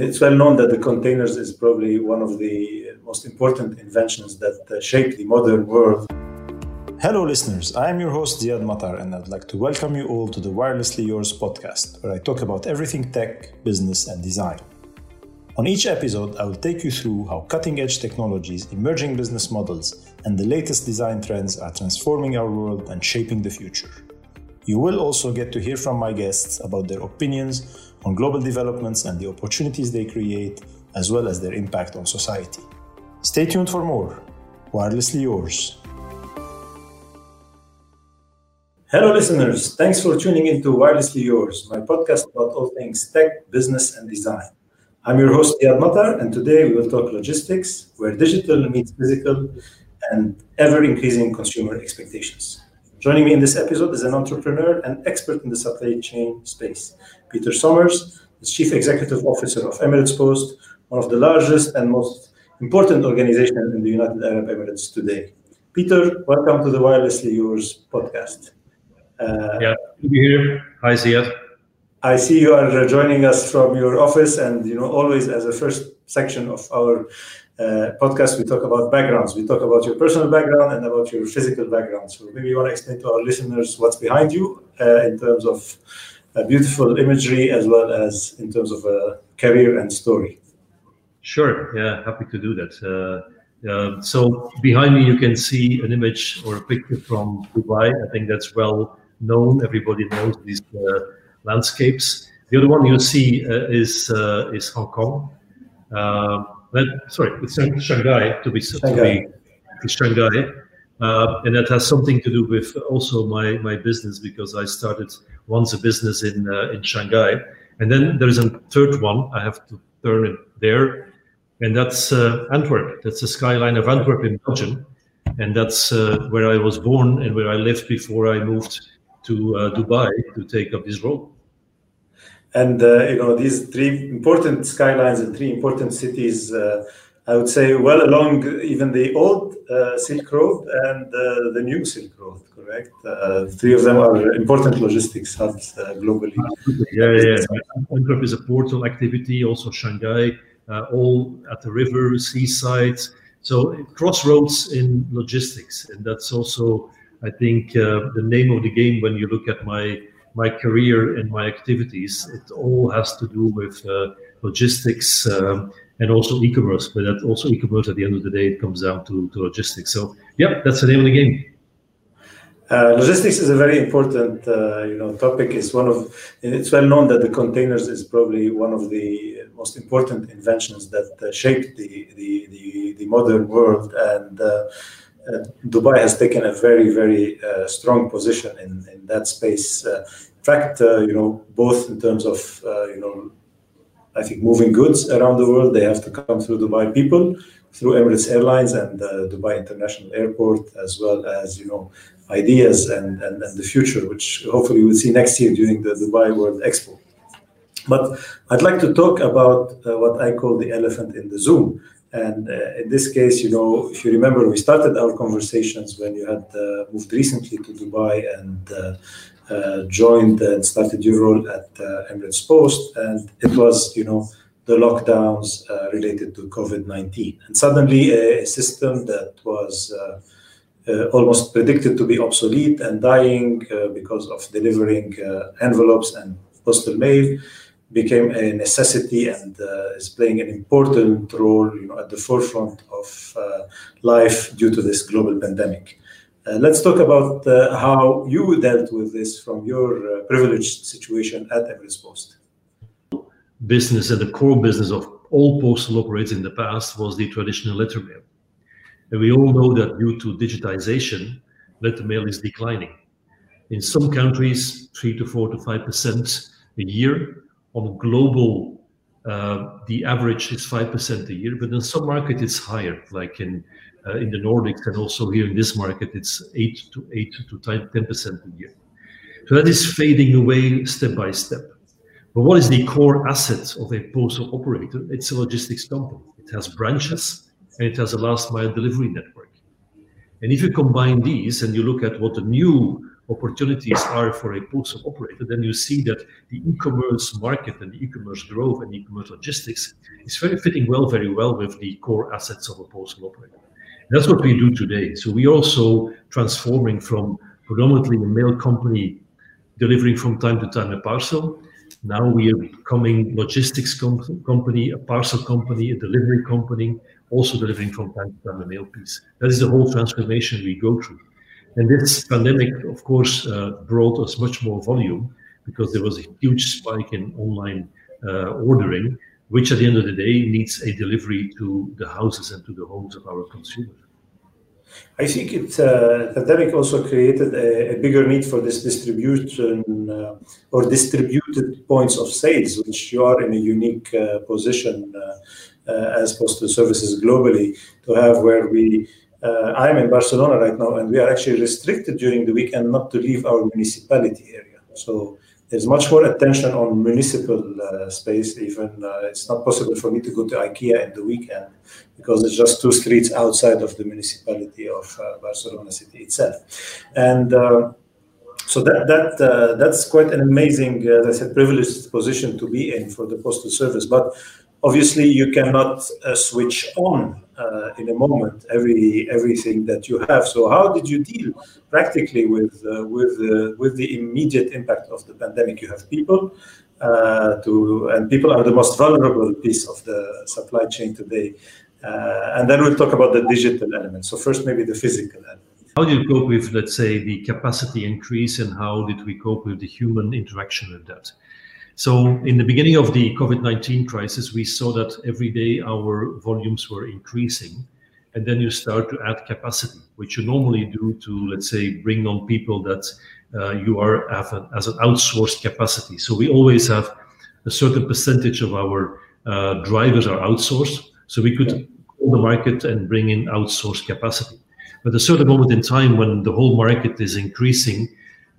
It's well known that the containers is probably one of the most important inventions that uh, shaped the modern world. Hello, listeners. I am your host, Ziad Matar, and I'd like to welcome you all to the Wirelessly Yours podcast, where I talk about everything tech, business, and design. On each episode, I will take you through how cutting edge technologies, emerging business models, and the latest design trends are transforming our world and shaping the future. You will also get to hear from my guests about their opinions on global developments and the opportunities they create, as well as their impact on society. Stay tuned for more. Wirelessly yours. Hello, listeners. Thanks for tuning into Wirelessly Yours, my podcast about all things tech, business, and design. I'm your host, Ziad Matar, and today we will talk logistics, where digital meets physical and ever increasing consumer expectations. Joining me in this episode is an entrepreneur and expert in the supply chain space. Peter Somers is Chief Executive Officer of Emirates Post, one of the largest and most important organizations in the United Arab Emirates today. Peter, welcome to the Wirelessly Yours podcast. Uh, yeah, good to be here. Hi, Ziad. I see you are joining us from your office, and you know, always as a first section of our uh, podcast, we talk about backgrounds. We talk about your personal background and about your physical background. So maybe you want to explain to our listeners what's behind you uh, in terms of beautiful imagery as well as in terms of a career and story. Sure. Yeah, happy to do that. Uh, uh, so behind me, you can see an image or a picture from Dubai. I think that's well known. Everybody knows these uh, landscapes. The other one you see uh, is uh, is Hong Kong. Sorry, it's Shanghai to be Shanghai. to be to Shanghai. Uh, and that has something to do with also my my business because I started once a business in uh, in Shanghai, and then there is a third one I have to turn it there, and that's uh, Antwerp. That's the skyline of Antwerp in Belgium, and that's uh, where I was born and where I lived before I moved to uh, Dubai to take up this role. And uh, you know these three important skylines and three important cities I would say, well along even the old uh, Silk Road and uh, the new Silk Road, correct? Uh, three of them are important logistics hubs uh, globally. Yeah, yeah. Antwerp is a portal activity, also Shanghai, uh, all at the river, seaside. So crossroads in logistics. And that's also, I think, uh, the name of the game when you look at my my career and my activities. It all has to do with logistics. Um, and also e-commerce. But that also e-commerce at the end of the day, it comes down to, to logistics. So yeah, that's the name of the game. Uh, logistics is a very important, uh, you know, topic. It's one of, it's well known that the containers is probably one of the most important inventions that uh, shaped the, the, the, the, modern world. And uh, uh, Dubai has taken a very, very uh, strong position in, in that space. in fact, you know, both in terms of, you know, I think moving goods around the world, they have to come through Dubai people, through Emirates Airlines and uh, Dubai International Airport, as well as you know ideas and, and, and the future, which hopefully we'll see next year during the Dubai World Expo. But I'd like to talk about uh, what I call the elephant in the Zoom. And uh, in this case, you know, if you remember, we started our conversations when you had uh, moved recently to Dubai and uh, uh, joined and started your role at uh, Emirates Post, and it was, you know, the lockdowns uh, related to COVID-19, and suddenly a, system that was almost predicted to be obsolete and dying because of delivering envelopes and postal mail became a necessity and uh, is playing an important role you know, at the forefront of uh, life due to this global pandemic. Uh, let's talk about uh, how you dealt with this from your uh, privileged situation at Emirates Post. Business and the core business of all postal operators in the past was the traditional letter mail. And we all know that due to digitization, letter mail is declining. In some countries, three to four to five percent a year. On global, uh, the average is five percent a year, but in some markets it's higher, like in uh, in the Nordics and also here in this market, it's 8 to 8 to 10% a year. So that is fading away step by step. But what is the core asset of a postal operator? It's a logistics company. It has branches and it has a last mile delivery network. And if you combine these and you look at what the new opportunities are for a postal operator, then you see that the e-commerce market and the e-commerce growth and e-commerce logistics is very fitting well, very well with the core assets of a postal operator. That's what we do today. So we are also transforming from predominantly a mail company delivering from time to time a parcel. Now we are becoming logistics com- company, a parcel company, a delivery company, also delivering from time to time a mail piece. That is the whole transformation we go through. And this pandemic, of course, uh, brought us much more volume because there was a huge spike in online uh, ordering, which at the end of the day needs a delivery to the houses and to the homes of our consumers. I think it uh, pandemic also created a, a, bigger need for this distribution uh, or distributed points of sales, which you are in a unique uh, position uh, uh, as postal services globally to have where we. Uh, I'm in Barcelona right now, and we are actually restricted during the weekend not to leave our municipality area. So there's much more attention on municipal uh, space. Even uh, it's not possible for me to go to IKEA in the weekend because it's just two streets outside of the municipality of uh, Barcelona city itself, and. Uh, so that that uh, that's quite an amazing, uh, as I said, privileged position to be in for the postal service. But obviously, you cannot switch on uh, in a moment every everything that you have. So how did you deal practically with uh, with uh, with the immediate impact of the pandemic? You have people uh, to and people are the most vulnerable piece of the supply chain today. Uh, and then we'll talk about the digital element. So first, maybe the physical element. How did you cope with, let's say, the capacity increase, and how did we cope with the human interaction with that? So in the beginning of the COVID-19 crisis, we saw that every day our volumes were increasing. And then you start to add capacity, which you normally do to, let's say, bring on people that uh, you are as an outsourced capacity. So we always have a certain percentage of our uh, drivers are outsourced. So we could call the market and bring in outsourced capacity. But at a certain moment in time when the whole market is increasing,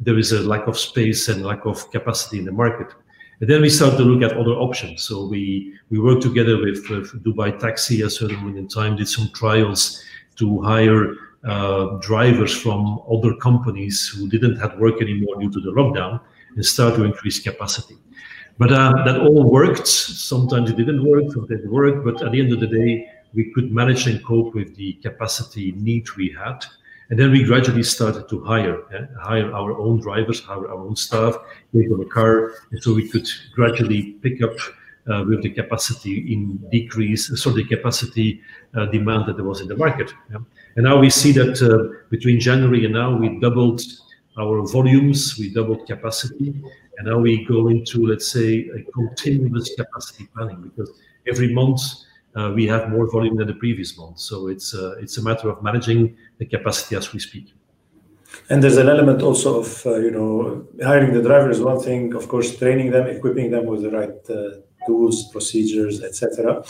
there is a lack of space and lack of capacity in the market. And then we start to look at other options. So we we worked together with, with Dubai Taxi at a certain point in time, did some trials to hire uh, drivers from other companies who didn't have work anymore due to the lockdown and start to increase capacity. But uh, that all worked. Sometimes it didn't work, sometimes it worked. But at the end of the day, we could manage and cope with the capacity need we had. And then we gradually started to hire, yeah, hire our own drivers, hire our own staff, give them a car, and so we could gradually pick up uh, with the capacity in decrease, so the capacity uh, demand that there was in the market. Yeah. And now we see that uh, between January and now we doubled our volumes, we doubled capacity, and now we go into let's say a continuous capacity planning because every month uh, we have more volume than the previous month. So it's uh, it's a matter of managing the capacity as we speak. And there's an element also of uh, you know hiring the driver is one thing, of course, training them, equipping them with the right uh, tools, procedures, etc.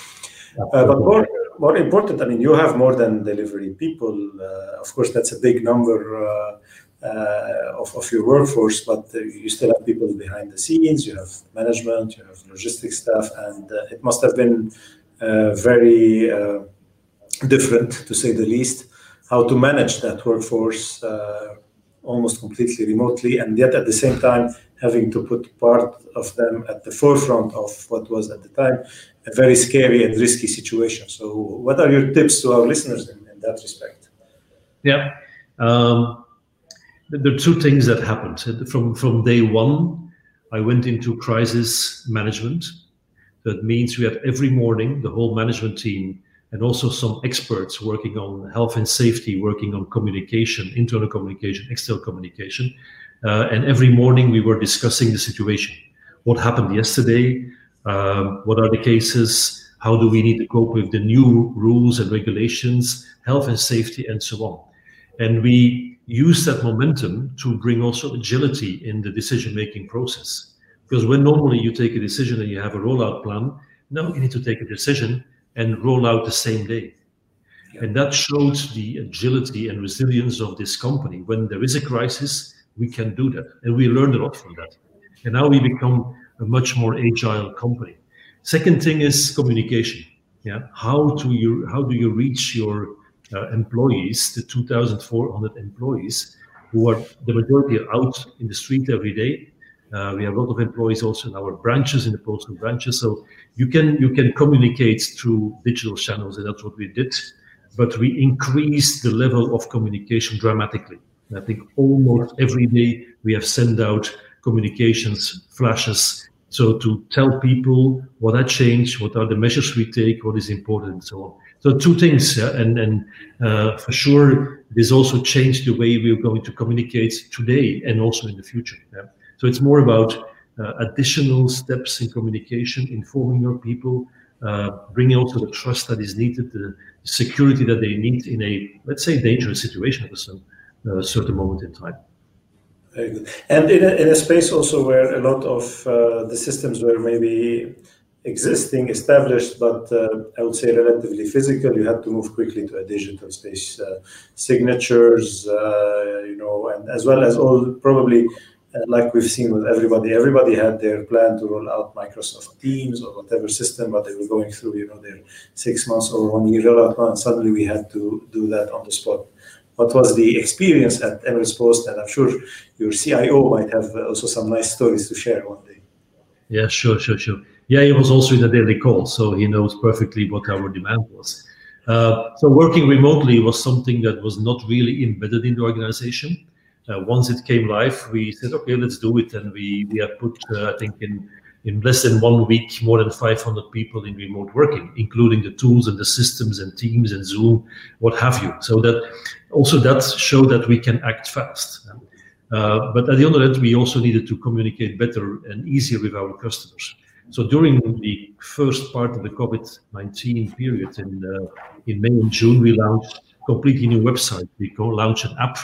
Uh, but more more important, I mean, you have more than delivery people. Uh, of course, that's a big number. Of, of, your workforce, but you still have people behind the scenes. You have management, you have logistics staff, and it must have been uh, very uh, different, to say the least, how to manage that workforce uh, almost completely remotely, and yet at the same time having to put part of them at the forefront of what was at the time a very scary and risky situation. So, what are your tips to our listeners in, in that respect? Yeah. Um, there are two things that happened. From, from day one, I went into crisis management that means we have every morning the whole management team and also some experts working on health and safety, working on communication, internal communication, external communication. Uh, and every morning we were discussing the situation. What happened yesterday? Um, what are the cases? How do we need to cope with the new rules and regulations, health and safety, and so on? And we use that momentum to bring also agility in the decision making process. Because when normally you take a decision and you have a rollout plan, now you need to take a decision and roll out the same day. Yeah. And that showed the agility and resilience of this company. When there is a crisis, we can do that. And we learned a lot from that. And now we become a much more agile company. Second thing is communication. Yeah. How do you how do you reach your uh, employees, the 2,400 employees, who are the majority are out in the street every day. Uh, we have a lot of employees also in our branches, in the postal branches. So you can you can communicate through digital channels, and that's what we did. But we increased the level of communication dramatically. I think almost every day we have sent out communications flashes so to tell people what had changed, what are the measures we take, what is important, and so on. So two things, yeah? and and uh, for sure, this also changed the way we're going to communicate today and also in the future. Yeah? So it's more about uh, additional steps in communication, informing your people, uh, bringing also the trust that is needed, the security that they need in a let's say dangerous situation at a certain, uh, certain moment in time. Very good. And in a, in a space also where a lot of uh, the systems were maybe existing, established, but uh, I would say relatively physical, you had to move quickly to a digital space. Uh, signatures, uh, you know, and as well as all probably. Like we've seen with everybody, everybody had their plan to roll out Microsoft Teams or whatever system, but they were going through, you know, their six months or one year rollout plan. Suddenly, we had to do that on the spot what was the experience at Emirates Post? And I'm sure your CIO might have also some nice stories to share one day. Yeah, sure, sure, sure. Yeah, he was also in the daily call, so he knows perfectly what our demand was. Uh, so working remotely was something that was not really embedded in the organization. Uh, once it came live, we said, okay, let's do it, and we we have put, uh, I think, in in less than one week, more than 500 people in remote working, including the tools and the systems and Teams and Zoom, what have you. So that also that showed that we can act fast. Uh, but at the other end, we also needed to communicate better and easier with our customers. So during the first part of the COVID-19 period in uh, in May and June, we launched completely new website. We launched an app.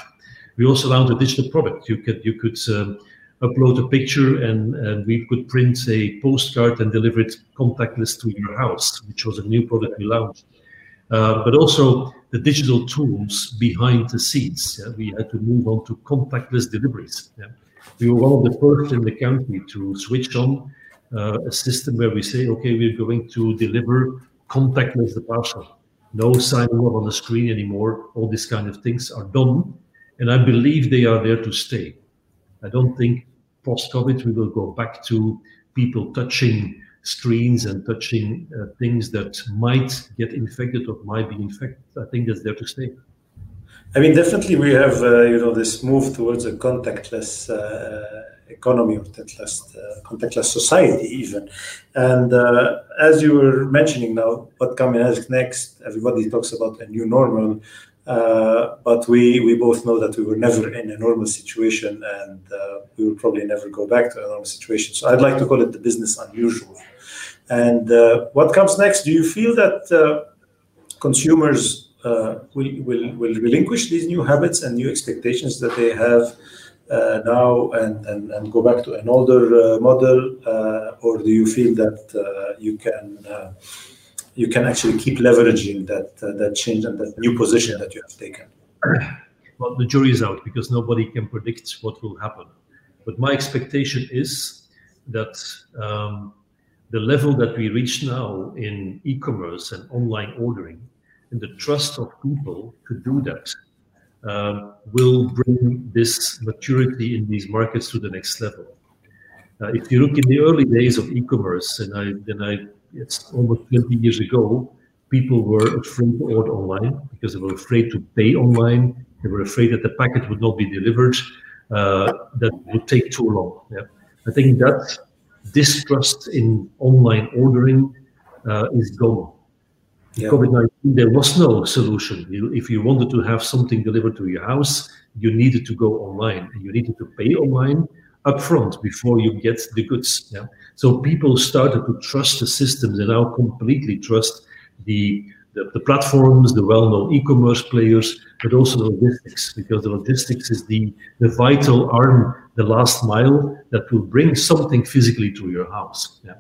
We also launched a digital product. You could you could um, upload a picture and, and, we could print a postcard and deliver it contactless to your house, which was a new product we launched. Uh, but also the digital tools behind the scenes. Yeah? We had to move on to contactless deliveries. Yeah? We were one of the first in the country to switch on uh, a system where we say, okay, we're going to deliver contactless the parcel. No signing up on the screen anymore. All these kind of things are done. And I believe they are there to stay. I don't think post COVID we will go back to people touching screens and touching uh, things that might get infected or might be infected. I think that's there to stay. I mean, definitely we have uh, you know this move towards a contactless uh, economy or contactless, uh, contactless society even. And uh, as you were mentioning now, what coming next? Everybody talks about a new normal. Uh, but we, we both know that we were never in a normal situation and uh, we will probably never go back to a normal situation. So I'd like to call it the business unusual. And uh, what comes next? Do you feel that uh, consumers uh, will, will, will relinquish these new habits and new expectations that they have now and, and, and go back to an older model? or do you feel that you can? You can actually keep leveraging that uh, that change and that new position that you have taken? Well, the jury is out because nobody can predict what will happen. But my expectation is that um, the level that we reach now in e-commerce and online ordering, and the trust of people to do that, uh, will bring this maturity in these markets to the next level. Uh, if you look in the early days of e-commerce, and I then I it's almost 20 years ago, people were afraid to order online because they were afraid to pay online. They were afraid that the packet would not be delivered, uh, that would take too long. Yeah. I think that distrust in online ordering uh, is gone. Yeah. COVID 19, there was no solution. You, if you wanted to have something delivered to your house, you needed to go online and you needed to pay online upfront before you get the goods. Yeah? So people started to trust the systems and now completely trust the, the, the platforms, the well-known e-commerce players, but also the logistics, because the logistics is the, the vital arm, the last mile that will bring something physically to your house. Yeah?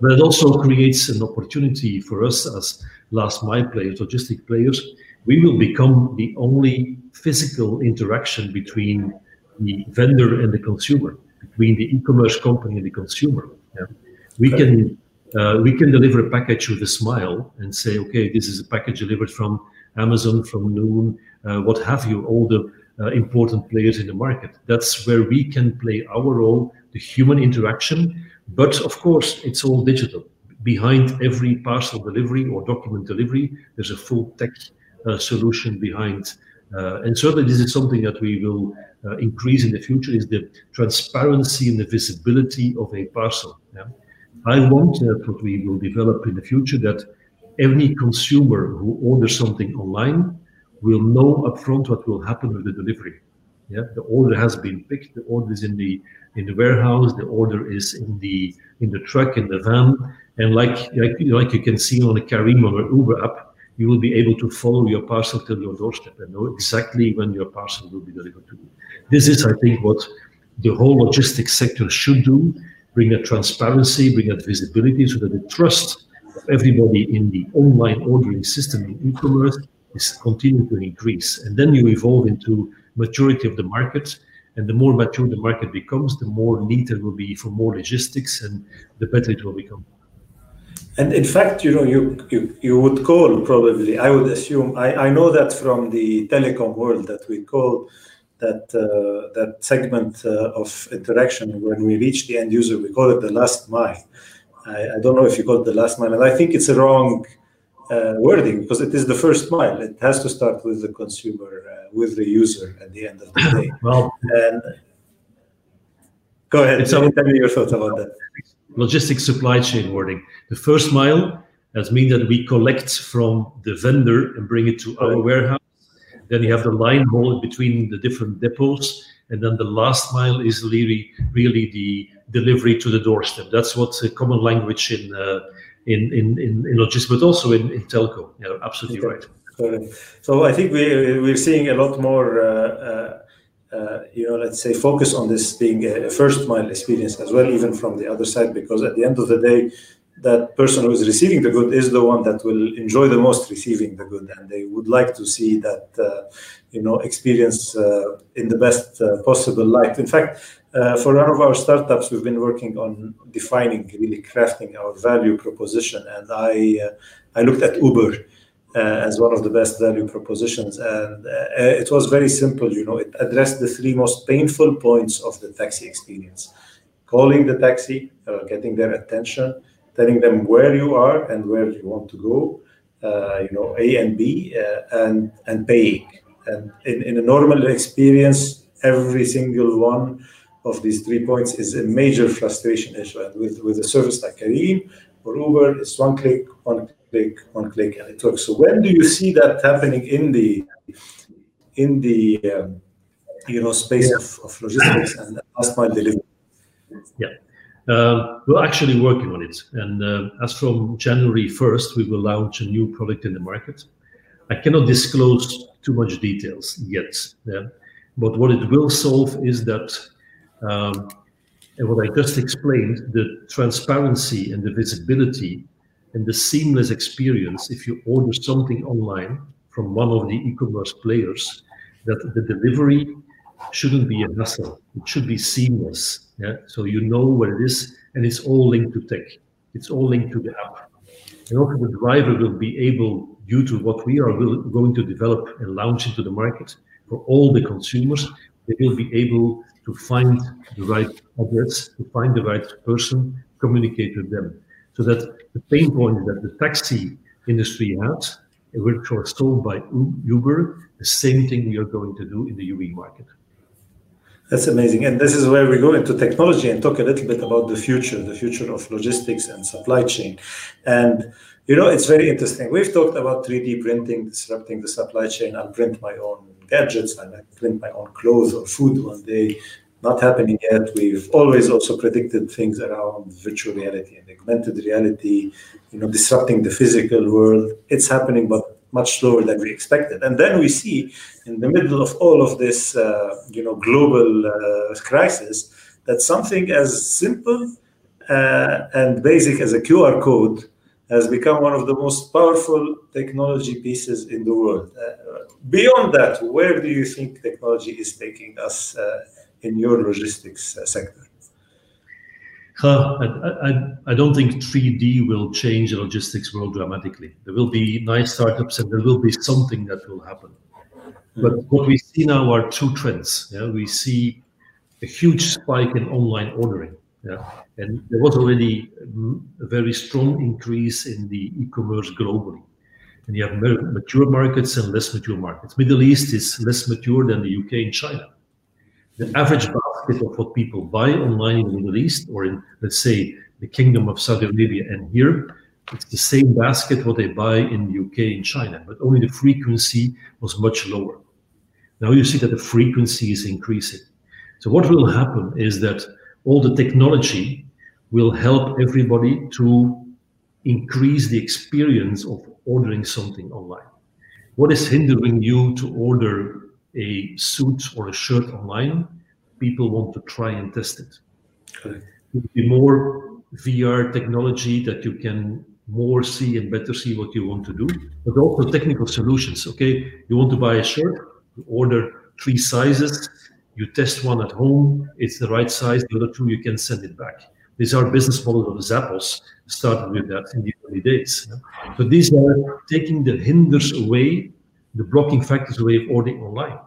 But it also creates an opportunity for us as last mile players, logistic players. We will become the only physical interaction between the vendor and the consumer between the e-commerce company and the consumer. Yeah? We can uh, we can deliver a package with a smile and say, okay, this is a package delivered from Amazon, from Noon, uh, what have you, all the uh, important players in the market. That's where we can play our role, the human interaction. But of course, it's all digital. Behind every parcel delivery or document delivery, there's a full tech uh, solution behind. Uh, and certainly, this is something that we will uh, increase in the future: is the transparency and the visibility of a parcel. Yeah? I want that what we will develop in the future that any consumer who orders something online will know upfront what will happen with the delivery. Yeah, the order has been picked. The order is in the in the warehouse. The order is in the in the truck in the van. And like like, like you can see on the Careem or Uber app, you will be able to follow your parcel till your doorstep and know exactly when your parcel will be delivered to you. This is, I think, what the whole logistics sector should do: bring that transparency, bring that visibility, so that the trust of everybody in the online ordering system in e-commerce is continuing to increase. And then you evolve into maturity of the market. And the more mature the market becomes, the more need there will be for more logistics and the better it will become. And in fact, you know, you, you, you would call probably, I would assume, I, I know that from the telecom world that we call that uh, that segment uh, of interaction when we reach the end user, we call it the last mile. I, I don't know if you call it the last mile, and I think it's a wrong uh, wording because it is the first mile. It has to start with the consumer, uh, with the user at the end of the day. well, and go ahead. Tell me your thoughts about that. Logistics supply chain wording. The first mile that means that we collect from the vendor and bring it to our warehouse. Then you have the line haul between the different depots, and then the last mile is really really the delivery to the doorstep. That's what's a common language in. Uh, in, in, in, in logistics, but also in, in telco. Yeah, absolutely okay. right. So I think we, we're seeing a lot more, uh, uh, you know, let's say focus on this being a first mile experience as well, even from the other side, because at the end of the day, that person who is receiving the good is the one that will enjoy the most receiving the good, and they would like to see that, uh, you know, experience uh, in the best uh, possible light. In fact, uh, for one of our startups, we've been working on defining, really crafting our value proposition, and I uh, I looked at Uber uh, as one of the best value propositions, and uh, it was very simple. You know, it addressed the three most painful points of the taxi experience: calling the taxi, uh, getting their attention, telling them where you are and where you want to go. Uh, you know, A and B, and and paying. And in, in a normal experience, every single one of these three points is a major frustration issue. And with, with a service like Careem or Uber, it's one click, one click, one click, and it works. So when do you see that happening in the in the um, you know space yeah. of, of logistics and last mile delivery? Yeah. Um, we're actually working on it. And uh, as from January 1st, we will launch a new product in the market. I cannot disclose too much details yet. Yeah? But what it will solve is that um, and what I just explained, the transparency and the visibility and the seamless experience, if you order something online from one of the e-commerce players, that the delivery shouldn't be a hassle. It should be seamless. Yeah? So you know where it is, and it's all linked to tech. It's all linked to the app. And also the driver will be able, due to what we are going to develop and launch into the market for all the consumers, they will be able to find the right address, to find the right person, communicate with them. So that the pain point that the taxi industry has, which was solved by Uber, the same thing we are going to do in the UAE market. That's amazing. And this is where we go into technology and talk a little bit about the future, the future of logistics and supply chain. And you know, it's very interesting. We've talked about 3D printing disrupting the supply chain. I'll print my own gadgets. I might print my own clothes or food one day. Not happening yet. We've always also predicted things around virtual reality and augmented reality, you know, disrupting the physical world. It's happening, but much slower than we expected. And then we see in the middle of all of this, uh, you know, global uh, crisis, that something as simple uh, and basic as a QR code has become one of the most powerful technology pieces in the world. Uh, beyond that, where do you think technology is taking us uh, in your logistics uh, sector? I, I, I, don't think 3D will change the logistics world dramatically. There will be nice startups and there will be something that will happen. Mm. But what we see now are two trends. Yeah? We see a huge spike in online ordering. Yeah? And there was already a very strong increase in the e-commerce globally. And you have mature markets and less mature markets. Middle East is less mature than the UK and China. The average basket of what people buy online in the Middle East or in, let's say, the Kingdom of Saudi Arabia and here, it's the same basket what they buy in the UK and China, but only the frequency was much lower. Now you see that the frequency is increasing. So what will happen is that all the technology will help everybody to increase the experience of ordering something online. What is hindering you to order a suit or a shirt online? People want to try and test it. Okay. Be more VR technology that you can more see and better see what you want to do, but also technical solutions. Okay, you want to buy a shirt, you order three sizes, you test one at home, it's the right size, the other two you can send it back. These are business models of Zappos, started with that in the early days. So these are taking the hinders away, the blocking factors away of ordering online.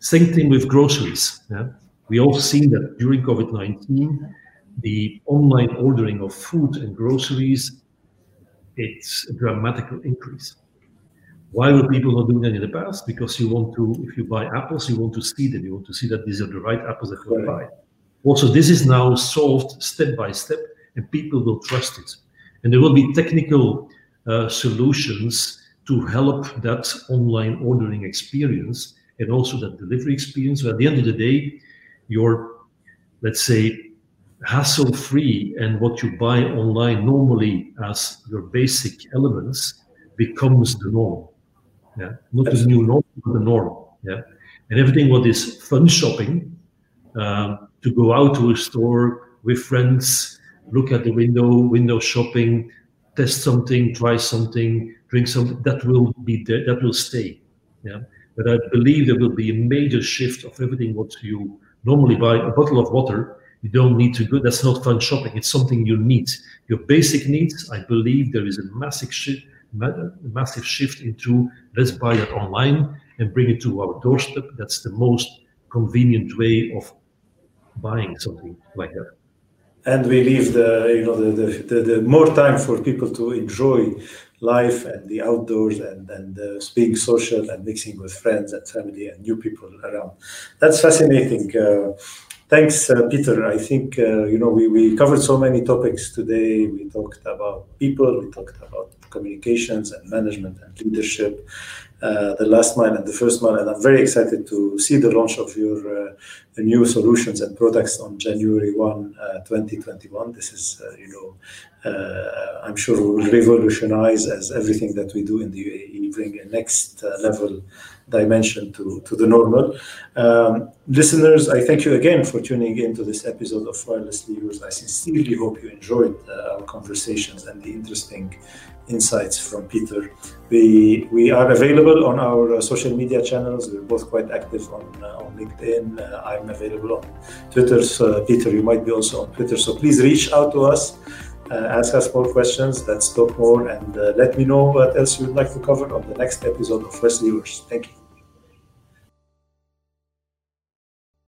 Same thing with groceries. Yeah? We all seen that during COVID-19, the online ordering of food and groceries, it's a dramatic increase. Why were people not doing that in the past? Because you want to, if you buy apples, you want to see them. You want to see that these are the right apples that you buy. Also, this is now solved step by step, and people will trust it. And there will be technical uh, solutions to help that online ordering experience and also that delivery experience. But at the end of the day, your, let's say, hassle free and what you buy online normally as your basic elements becomes the norm. Yeah, not the new norm, but the norm. Yeah, and everything what is fun shopping, um, to go out to a store with friends, look at the window, window shopping, test something, try something, drink something. That will be there, that will stay. Yeah, but I believe there will be a major shift of everything what you normally buy. A bottle of water, you don't need to go. That's not fun shopping. It's something you need. Your basic needs. I believe there is a massive shift massive shift into let's buy it online and bring it to our doorstep. That's the most convenient way of buying something like that. And we leave the you know the, the, the, the more time for people to enjoy life and the outdoors and and uh, being social and mixing with friends and family and new people around. That's fascinating. Uh, Thanks, uh, Peter. I think uh, you know we, we covered so many topics today. We talked about people, we talked about communications and management and leadership, uh, the last mile and the first mile, and I'm very excited to see the launch of your uh, new solutions and products on January 1, uh, 2021. This is uh, you know I'm sure will revolutionize as everything that we do in the UAE, bring a next level dimension to, to the normal. Um, listeners, I thank you again for tuning in to this episode of Wirelessly Yours. I sincerely hope you enjoyed uh, our conversations and the interesting insights from Peter. We we are available on our uh, social media channels. We're both quite active on uh, on LinkedIn. Uh, I'm available on Twitter. So, Peter, you might be also on Twitter. So please reach out to us. Uh, ask us more questions. Let's talk more and uh, let me know what else you'd like to cover on the next episode of Yours. Thank you.